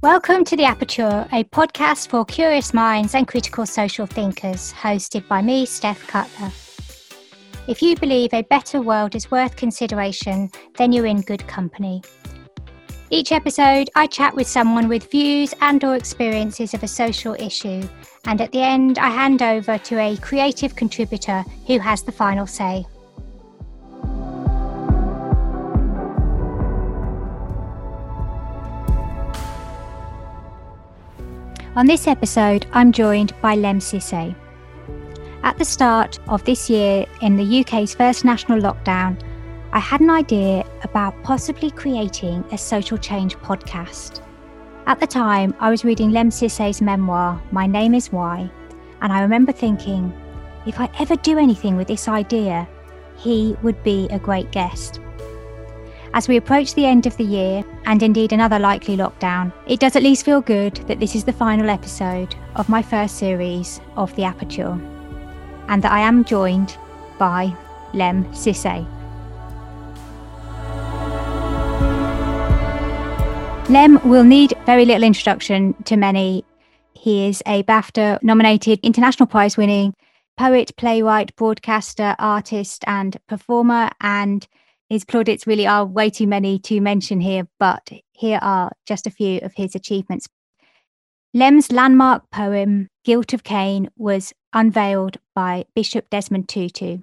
Welcome to The Aperture, a podcast for curious minds and critical social thinkers, hosted by me, Steph Cutler. If you believe a better world is worth consideration, then you're in good company. Each episode, I chat with someone with views and or experiences of a social issue, and at the end, I hand over to a creative contributor who has the final say. On this episode, I'm joined by Lemn Sissay. At the start of this year, in the UK's first national lockdown, I had an idea about possibly creating a social change podcast. At the time, I was reading Lemn Sissay's memoir, My Name is Why, and I remember thinking, if I ever do anything with this idea, he would be a great guest. As we approach the end of the year, and indeed another likely lockdown, it does at least feel good that this is the final episode of my first series of The Aperture, and that I am joined by Lemn Sissay. Lemn will need very little introduction to many. He is a BAFTA nominated International Prize winning poet, playwright, broadcaster, artist, and performer, and his plaudits really are way too many to mention here, but here are just a few of his achievements. Lemn's landmark poem, Guilt of Cain, was unveiled by Bishop Desmond Tutu.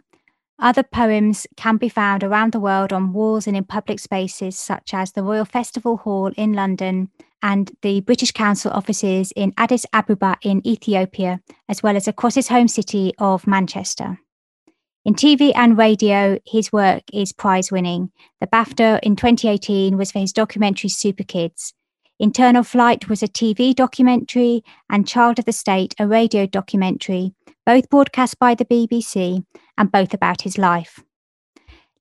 Other poems can be found around the world on walls and in public spaces such as the Royal Festival Hall in London and the British Council offices in Addis Ababa in Ethiopia, as well as across his home city of Manchester. In TV and radio, his work is prize winning. The BAFTA in 2018 was for his documentary Super Kids. Internal Flight was a TV documentary, and Child of the State, a radio documentary, both broadcast by the BBC and both about his life.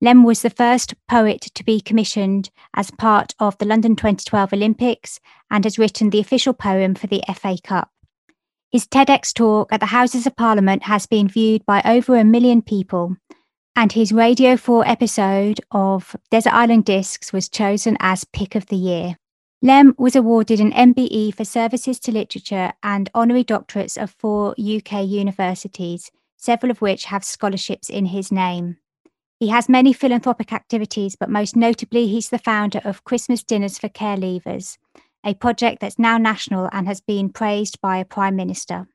Lemn was the first poet to be commissioned as part of the London 2012 Olympics and has written the official poem for the FA Cup. His TEDx talk at the Houses of Parliament has been viewed by over a million people, and his Radio 4 episode of Desert Island Discs was chosen as Pick of the Year. Lemn was awarded an MBE for services to literature and honorary doctorates of four UK universities, several of which have scholarships in his name. He has many philanthropic activities, but most notably, he's the founder of Christmas Dinners for Care Leavers, a project that's now national and has been praised by a prime minister.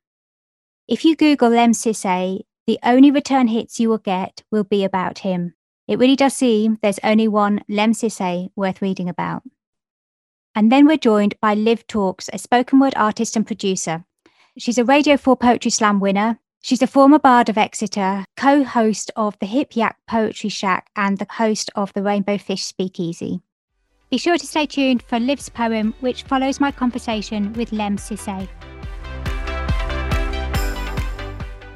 If you Google Sissay, the only return hits you will get will be about him. It really does seem there's only one Lemn Sissay worth reading about. And then we're joined by Liv Torc, a spoken word artist and producer. She's a Radio 4 Poetry Slam winner. She's a former bard of Exeter, co host of the Hip Yak Poetry Shack, and the host of the Rainbow Fish Speakeasy. Be sure to stay tuned for Liv's poem, which follows my conversation with Lemn Sissay.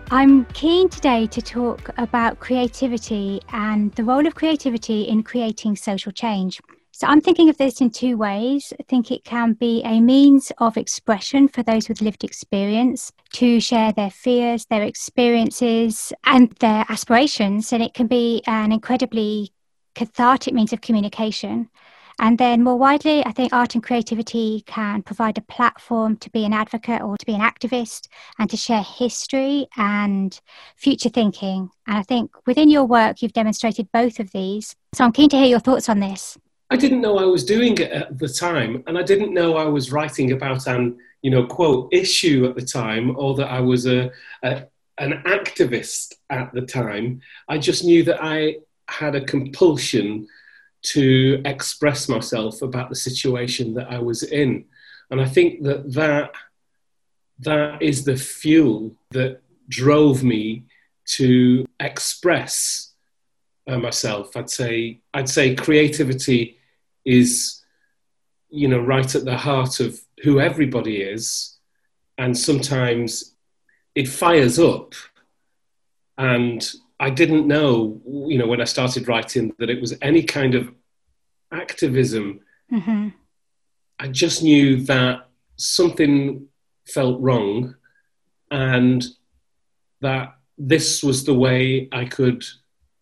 I'm keen today to talk about creativity and the role of creativity in creating social change. So I'm thinking of this in two ways. I think it can be a means of expression for those with lived experience to share their fears, their experiences, and their aspirations. And it can be an incredibly cathartic means of communication. And then more widely, I think art and creativity can provide a platform to be an advocate or to be an activist and to share history and future thinking. And I think within your work, you've demonstrated both of these. So I'm keen to hear your thoughts on this. I didn't know I was doing it at the time, and I didn't know I was writing about an, you know, quote, issue at the time, or that I was a, a an activist at the time. I just knew that I had a compulsion to express myself about the situation that I was in. And I think that that, that is the fuel that drove me to express uh, myself. I'd say, I'd say creativity is, you know, right at the heart of who everybody is. And sometimes it fires up. And I didn't know, you know, when I started writing that it was any kind of activism. Mm-hmm. I just knew that something felt wrong and that this was the way I could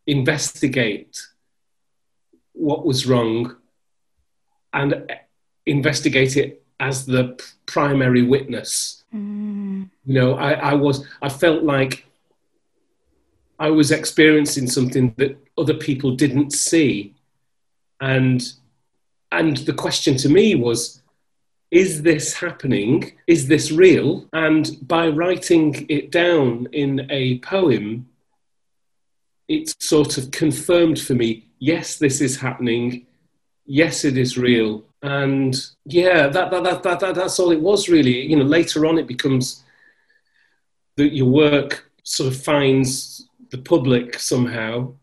investigate what was wrong and investigate it as the primary witness. Mm. You know, I, I was, I felt like I was experiencing something that other people didn't see. And, and the question to me was, is this happening? Is this real? And by writing it down in a poem, it sort of confirmed for me yes, this is happening. Yes, it is real. And yeah, that, that, that, that, that, that's all it was really. You know, later on, it becomes that your work sort of finds the public somehow,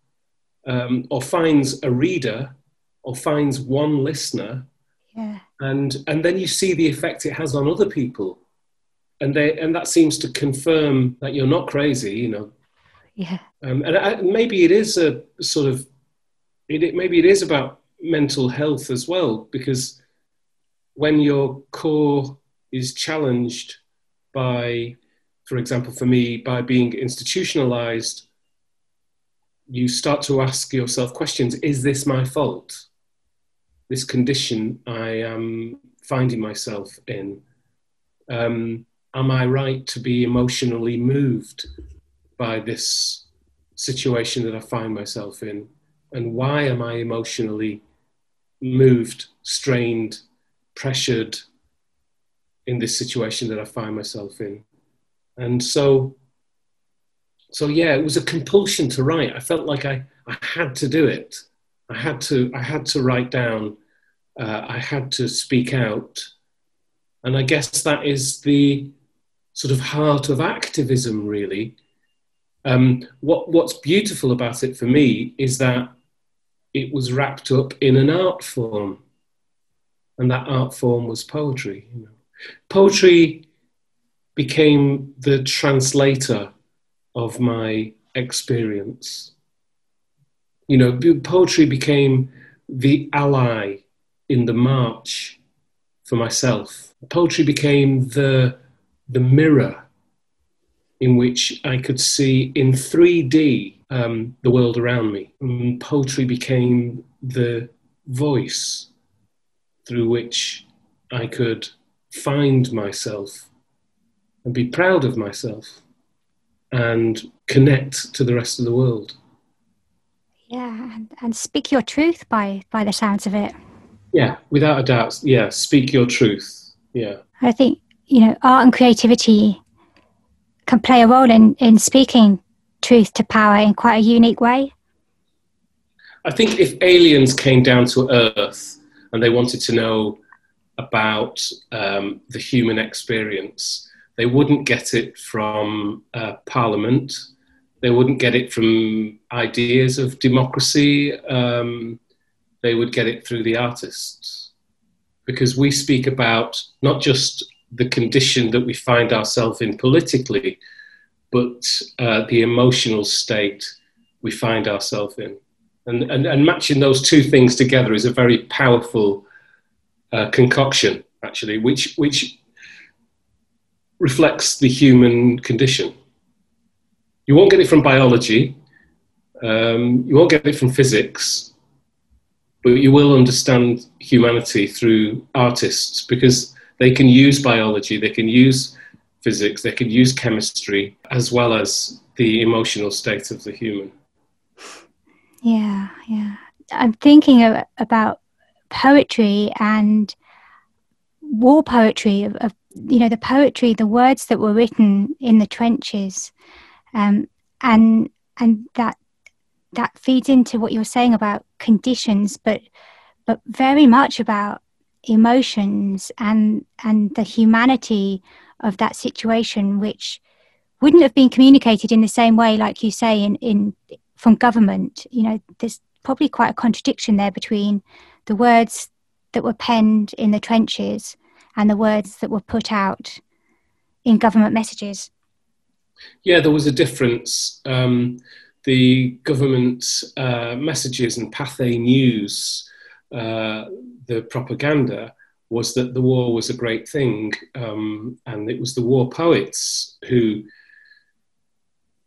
um, or finds a reader, or finds one listener. Yeah. And, and then you see the effect it has on other people. And, they, and that seems to confirm that you're not crazy, you know, yeah. Um, and I, maybe it is a sort of, it, it, maybe it is about mental health as well, because when your core is challenged by, for example, for me, by being institutionalized, you start to ask yourself questions Is this my fault? This condition I am finding myself in. Um, am I right to be emotionally moved by this situation that I find myself in? And why am I emotionally moved, strained, pressured in this situation that I find myself in? And so, so yeah, it was a compulsion to write. I felt like I, I had to do it. I had to, I had to write down. Uh, I had to speak out. And I guess that is the sort of heart of activism, really, um, what, what's beautiful about it for me is that it was wrapped up in an art form, and that art form was poetry. You know. Poetry became the translator of my experience. You know, poetry became the ally in the march for myself. Poetry became the, the mirror in which I could see in 3D um, the world around me. And poetry became the voice through which I could find myself and be proud of myself and connect to the rest of the world. Yeah, and, and speak your truth by by the sounds of it. Yeah, without a doubt. Yeah, speak your truth. Yeah. I think, you know, art and creativity can play a role in, in speaking truth to power in quite a unique way? I think if aliens came down to Earth and they wanted to know about um, the human experience, they wouldn't get it from uh, Parliament. They wouldn't get it from ideas of democracy. Um, they would get it through the artists. Because we speak about not just the condition that we find ourselves in politically, but uh, the emotional state we find ourselves in. And, and, and, matching those two things together is a very powerful uh, concoction, actually, which, which reflects the human condition. You won't get it from biology, um, you won't get it from physics, but you will understand humanity through artists because they can use biology, they can use physics, they can use chemistry, as well as the emotional state of the human. Yeah, yeah. I'm thinking of, about poetry and war poetry of, of, you know the poetry the words that were written in the trenches um, and and that that feeds into what you're saying about conditions but but very much about emotions and and the humanity of that situation which wouldn't have been communicated in the same way like you say in in from government. You know there's probably quite a contradiction there between the words that were penned in the trenches and the words that were put out in government messages. Yeah there was a difference. Um, the government uh, messages and Pathé News uh, the propaganda was that the war was a great thing, um, and it was the war poets who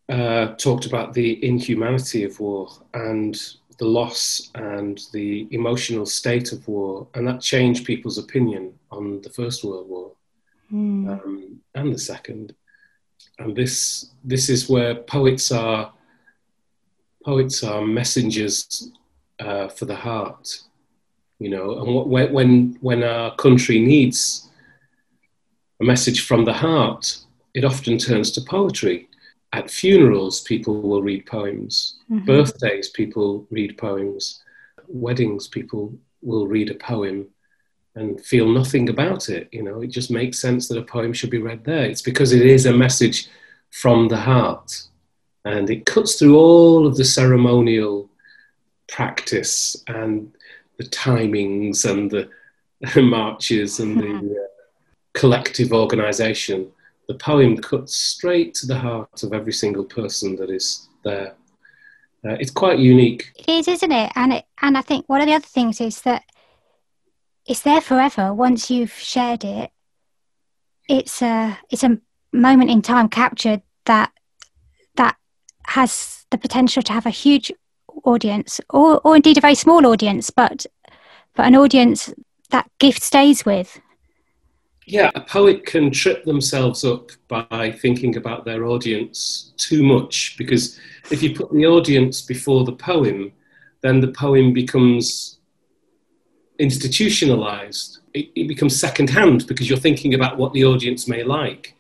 uh, talked about the inhumanity of war and the loss and the emotional state of war, and that changed people's opinion on the First World War mm. um, and the Second. And this this is where poets are poets are messengers uh, for the heart, you know. And what, when when our country needs a message from the heart, it often turns to poetry. At funerals, people will read poems. Mm-hmm. Birthdays, people read poems. Weddings, people will read a poem and feel nothing about it. You know, it just makes sense that a poem should be read there. It's because it is a message from the heart. And it cuts through all of the ceremonial practice and the timings and the marches and the uh, collective organization. The poem cuts straight to the heart of every single person that is there. Uh, it's quite unique. It is, isn't it? And it, and I think one of the other things is that it's there forever. Once you've shared it, it's a it's a moment in time captured that that has the potential to have a huge audience, or or indeed a very small audience, but but an audience that gift stays with. Yeah, a poet can trip themselves up by thinking about their audience too much because if you put the audience before the poem, then the poem becomes institutionalized. It, it becomes secondhand because you're thinking about what the audience may like.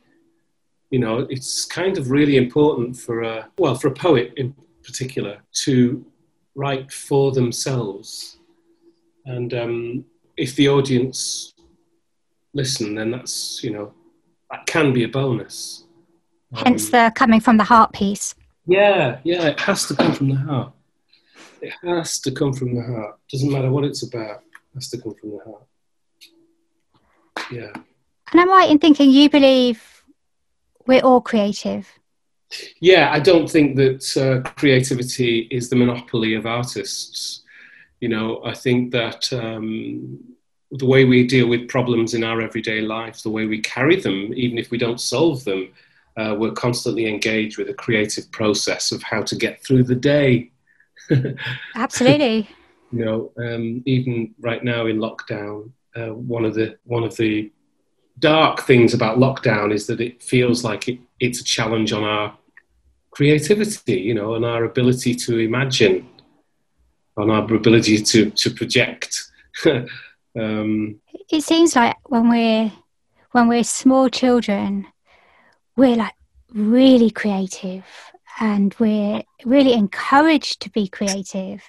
You know, it's kind of really important for a well for a poet in particular to write for themselves, and um, if the audience listen, then that's you know that can be a bonus. Hence um, the coming from the heart piece. Yeah, yeah, it has to come from the heart. It has to come from the heart. Doesn't matter what it's about it has to come from the heart. Yeah. And I'm right in thinking you believe we're all creative. Yeah, I don't think that uh, creativity is the monopoly of artists. You know, I think that um, the way we deal with problems in our everyday life, the way we carry them, even if we don't solve them, uh, we're constantly engaged with a creative process of how to get through the day. Absolutely. You know, um, even right now in lockdown, uh, one of the one of the dark things about lockdown is that it feels like it, it's a challenge on our creativity, you know, and our ability to imagine, on our ability to to project. um, it seems like when we're when we're small children, we're like really creative and we're really encouraged to be creative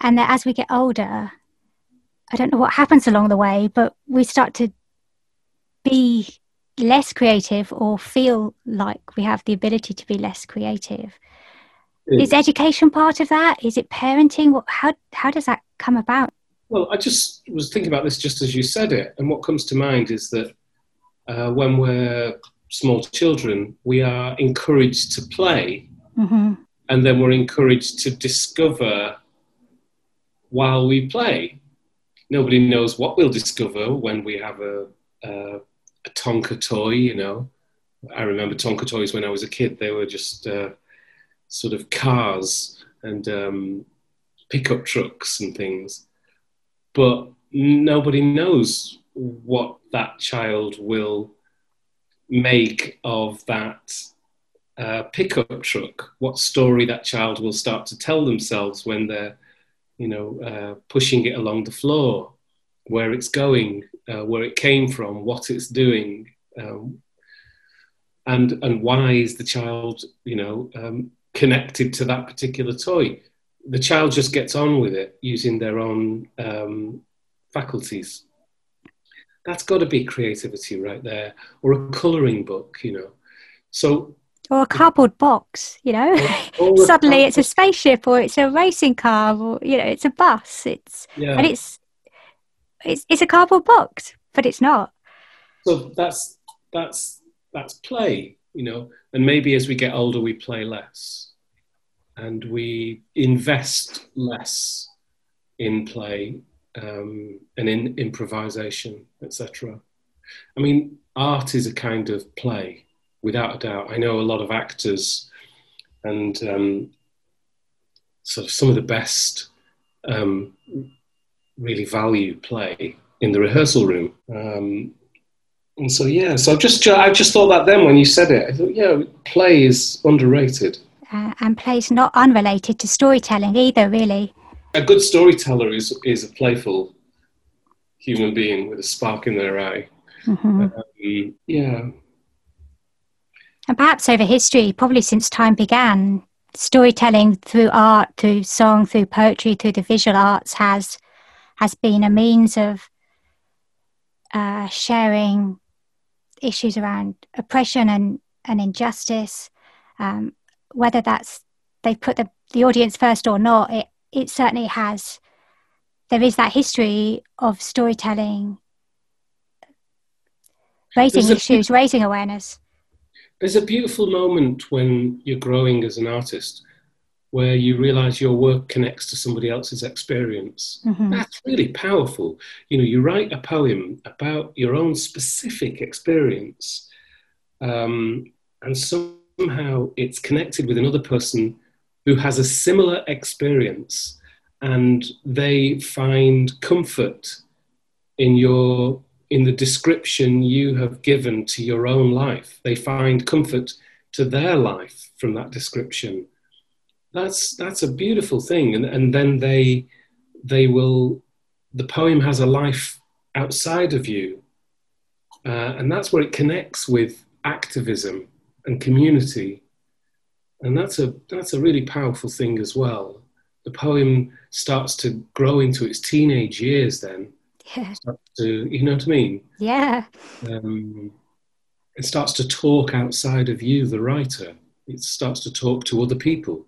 and that as we get older, I don't know what happens along the way, but we start to be less creative or feel like we have the ability to be less creative. Is education part of that? Is it parenting? What, How, how does that come about? Well, I just was thinking about this just as you said it. And what comes to mind is that uh, when we're small children, we are encouraged to play. Mm-hmm. And then we're encouraged to discover while we play. Nobody knows what we'll discover when we have a, a, a Tonka toy, you know. I remember Tonka toys when I was a kid. They were just uh, sort of cars and um, pickup trucks and things. But nobody knows what that child will make of that uh, pickup truck, what story that child will start to tell themselves when they're you know, uh, pushing it along the floor, where it's going, uh, where it came from, what it's doing, um, and and why is the child, you know, um, connected to that particular toy? The child just gets on with it using their own um, faculties. That's got to be creativity right there, or a colouring book, you know. So or a cardboard box you know suddenly it's a spaceship or it's a racing car or you know it's a bus it's yeah. and it's it's it's a cardboard box but it's not so that's that's that's play you know and maybe as we get older we play less and we invest less in play um, and in improvisation etc i mean art is a kind of play without a doubt. I know a lot of actors and um, sort of some of the best um, really value play in the rehearsal room. Um, and so yeah, so I just I just thought that then when you said it, I thought yeah, play is underrated. Uh, and play's not unrelated to storytelling either, really. A good storyteller is is a playful human being with a spark in their eye. Mm-hmm. Um, yeah. And perhaps over history, probably since time began, storytelling through art, through song, through poetry, through the visual arts has has been a means of uh, sharing issues around oppression and, and injustice. Um, whether that's they've put the, the audience first or not, it, it certainly has. There is that history of storytelling, raising issues, raising awareness. There's a beautiful moment when you're growing as an artist where you realize your work connects to somebody else's experience. Mm-hmm. That's really powerful. You know, you write a poem about your own specific experience, um, and somehow it's connected with another person who has a similar experience, and they find comfort in your in the description you have given to your own life. They find comfort to their life from that description. That's that's a beautiful thing and and then they they will the poem has a life outside of you. Uh, and that's where it connects with activism and community. And that's a that's a really powerful thing as well. The poem starts to grow into its teenage years then. Yeah. to, you know what i mean? Yeah. Um, it starts to talk outside of you the writer. It starts to talk to other people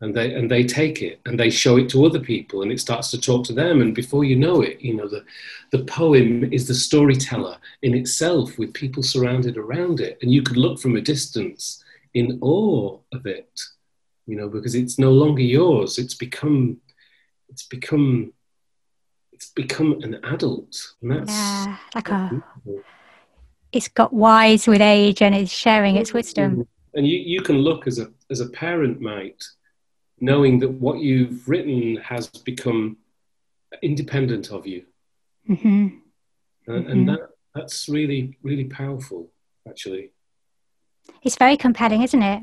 and they and they take it and they show it to other people and it starts to talk to them and before you know it you know the the poem is the storyteller in itself with people surrounded around it and you could look from a distance in awe of it you know because it's no longer yours. It's become it's become it's become an adult and that's yeah like a it's got wise with age and is sharing its wisdom. Mm-hmm. And you, you can look as a as a parent might knowing that what you've written has become independent of you. Mm-hmm. And, mm-hmm. and that, that's really, really powerful, actually. It's very compelling, isn't it?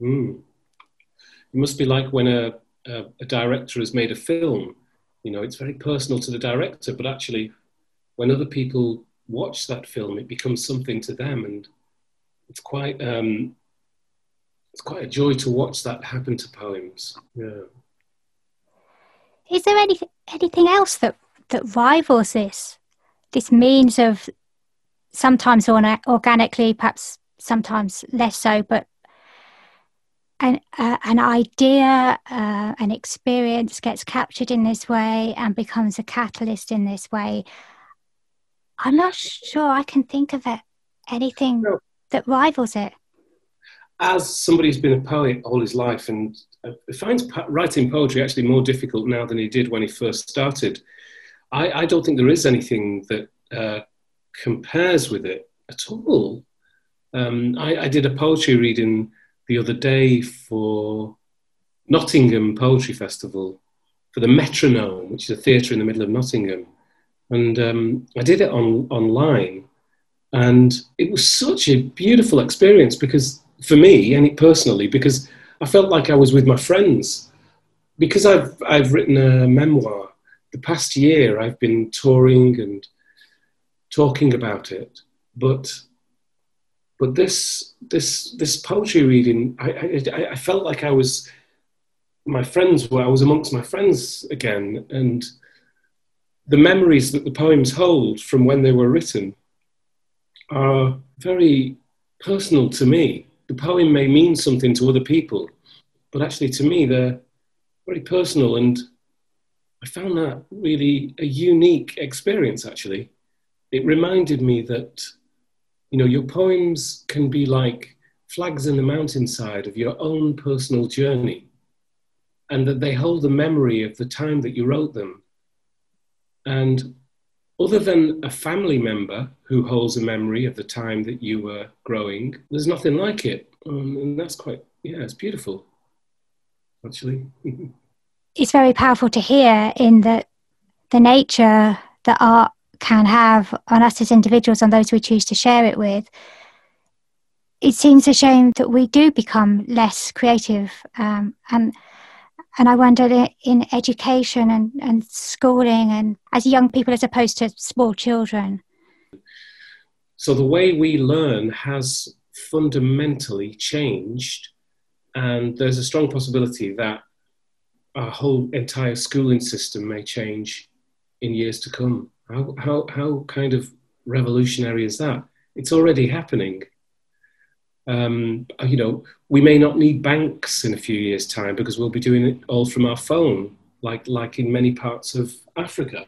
Mm. It must be like when a, a, a director has made a film. You know, it's very personal to the director, but actually, when other people watch that film, it becomes something to them, and it's quite um, it's quite a joy to watch that happen to poems. Yeah. Is there anything anything else that that rivals this? This means of sometimes organically, perhaps sometimes less so, but an uh, an idea, uh, an experience gets captured in this way and becomes a catalyst in this way. I'm not sure I can think of it anything no. that rivals it as somebody who's been a poet all his life and finds writing poetry actually more difficult now than he did when he first started, I, I don't think there is anything that uh, compares with it at all. Um, I, I, did a poetry reading the other day for Nottingham Poetry Festival for the Metronome, which is a theatre in the middle of Nottingham. And um, I did it on, online. And it was such a beautiful experience because for me and personally because I felt like I was with my friends. Because I've I've written a memoir. The past year I've been touring and talking about it, but but this this this poetry reading, I, I, I felt like I was my friends were I was amongst my friends again, and the memories that the poems hold from when they were written are very personal to me the poem may mean something to other people, but actually to me, they're very personal. And I found that really a unique experience, actually. It reminded me that, you know, your poems can be like flags in the mountainside of your own personal journey, and that they hold the memory of the time that you wrote them. And other than a family member who holds a memory of the time that you were growing, there's nothing like it. Um, and that's quite, yeah, it's beautiful, actually. it's very powerful to hear in that the nature that art can have on us as individuals, on those we choose to share it with. It seems a shame that we do become less creative, um, and and I wonder in education and, and schooling and as young people as opposed to small children. So the way we learn has fundamentally changed, and there's a strong possibility that our whole entire schooling system may change in years to come. How, how, how kind of revolutionary is that? It's already happening. Um, you know, we may not need banks in a few years' time because we'll be doing it all from our phone, like, like in many parts of Africa.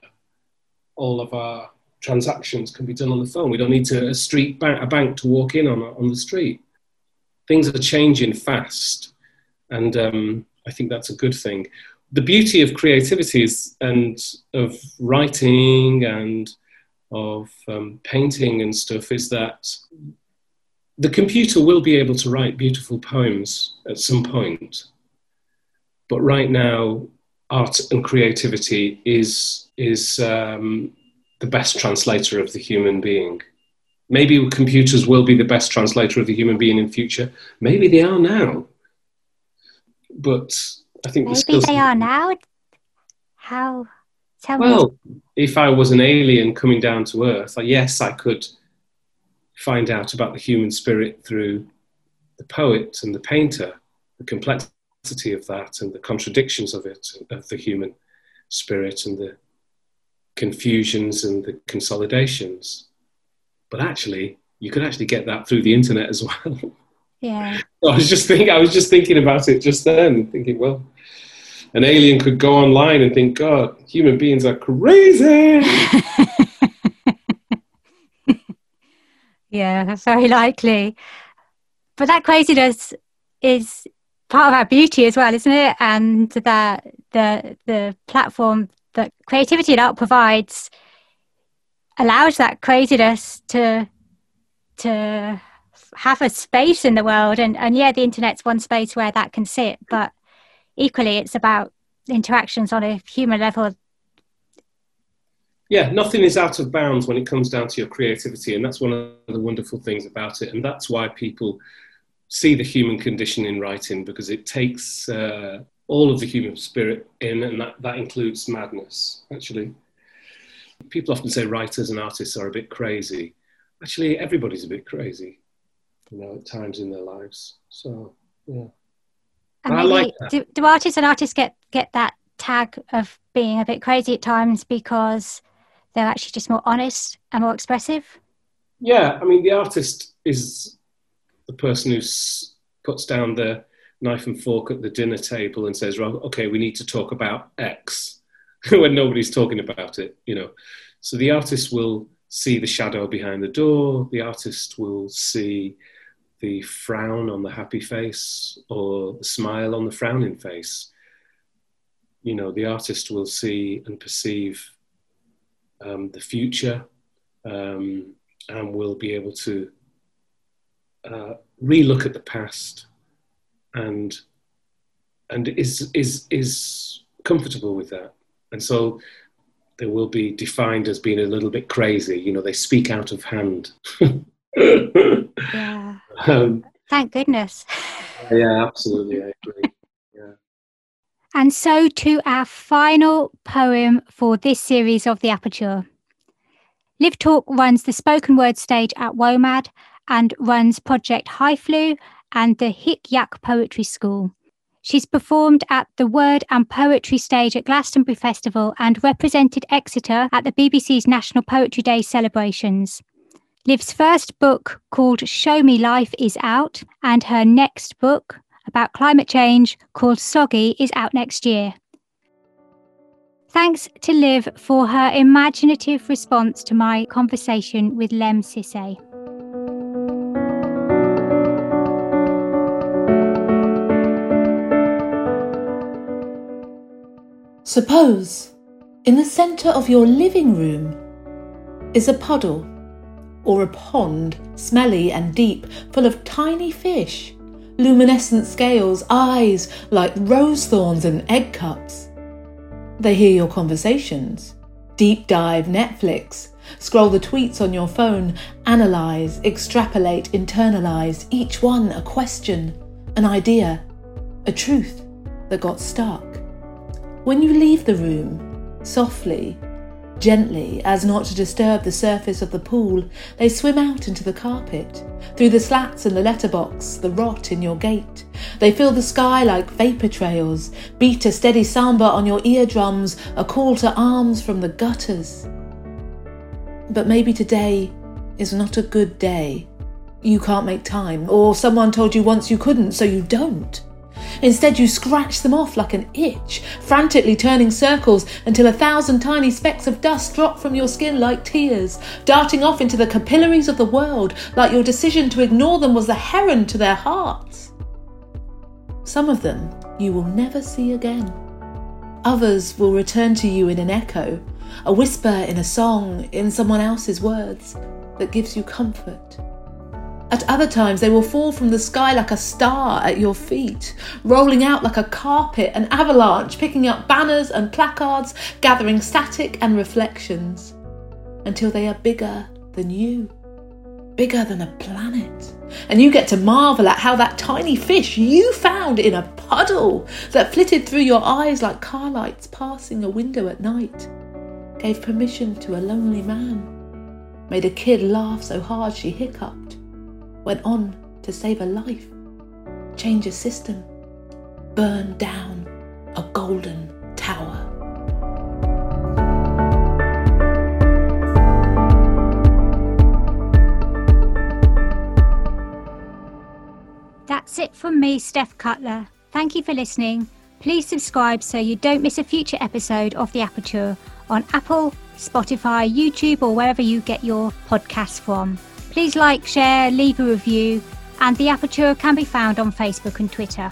All of our transactions can be done on the phone. We don't need to, a street bank, a bank to walk in on, on the street. Things are changing fast. And um, I think that's a good thing. The beauty of creativity is, and of writing and of um, painting and stuff is that the computer will be able to write beautiful poems at some point. But right now, art and creativity is, is um, the best translator of the human being. Maybe computers will be the best translator of the human being in future. Maybe they are now but I think maybe the they are now. How? Tell well, me. if I was an alien coming down to Earth, yes, I could find out about the human spirit through the poet and the painter, the complexity of that and the contradictions of it, of the human spirit and the confusions and the consolidations. But actually, you could actually get that through the internet as well. Yeah. I was just thinking. I was just thinking about it just then, thinking, well, an alien could go online and think, God, human beings are crazy. yeah, that's very likely. But that craziness is part of our beauty as well, isn't it? And that the the platform that creativity and art provides allows that craziness to to have a space in the world and and yeah the internet's one space where that can sit but equally it's about interactions on a human level yeah nothing is out of bounds when it comes down to your creativity and that's one of the wonderful things about it and that's why people see the human condition in writing because it takes uh, all of the human spirit in and that, that includes madness actually people often say writers and artists are a bit crazy actually everybody's a bit crazy you know, at times in their lives. So, yeah. And maybe, like do, do artists and artists get, get that tag of being a bit crazy at times because they're actually just more honest and more expressive? Yeah, I mean, the artist is the person who puts down the knife and fork at the dinner table and says, well, okay, we need to talk about X when nobody's talking about it, you know. So the artist will see the shadow behind the door, the artist will see the frown on the happy face or the smile on the frowning face. You know, the artist will see and perceive um, the future um, and will be able to uh, re-look at the past and and is is is comfortable with that. And so they will be defined as being a little bit crazy. You know, they speak out of hand. yeah. Um, Thank goodness. yeah, absolutely. I agree. And so to our final poem for this series of The Aperture. Liv Torc runs the spoken word stage at WOMAD and runs Project Haiflu and the Hip Yak Poetry School. She's performed at the Word and Poetry stage at Glastonbury Festival and represented Exeter at the BBC's National Poetry Day celebrations. Liv's first book, called Show Me Life, is out, and her next book about climate change, called Soggy, is out next year. Thanks to Liv for her imaginative response to my conversation with Lemn Sissay. Suppose in the centre of your living room is a puddle or a pond, smelly and deep, full of tiny fish, luminescent scales, eyes like rose thorns and egg cups. They hear your conversations, deep dive Netflix, scroll the tweets on your phone, analyse, extrapolate, internalise, each one a question, an idea, a truth that got stuck. When you leave the room, softly, Gently, as not to disturb the surface of the pool, they swim out into the carpet, through the slats in the letterbox, the rot in your gate. They fill the sky like vapour trails, beat a steady samba on your eardrums, a call to arms from the gutters. But maybe today is not a good day. You can't make time, or someone told you once you couldn't, so you don't. Instead, you scratch them off like an itch, frantically turning circles until a thousand tiny specks of dust drop from your skin like tears, darting off into the capillaries of the world like your decision to ignore them was the heron to their hearts. Some of them you will never see again. Others will return to you in an echo, a whisper in a song, in someone else's words that gives you comfort at other times, they will fall from the sky like a star at your feet, rolling out like a carpet, an avalanche, picking up banners and placards, gathering static and reflections, until they are bigger than you, bigger than a planet. And you get to marvel at how that tiny fish you found in a puddle that flitted through your eyes like car lights passing a window at night gave permission to a lonely man, made a kid laugh so hard she hiccuped went on to save a life, change a system, burn down a golden tower. That's it from me, Steph Cutler. Thank you for listening. Please subscribe so you don't miss a future episode of The Aperture on Apple, Spotify, YouTube, or wherever you get your podcasts from. Please like, share, leave a review, and The Aperture can be found on Facebook and Twitter.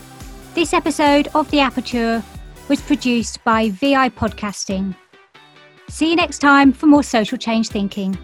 This episode of The Aperture was produced by VI Podcasting. See you next time for more social change thinking.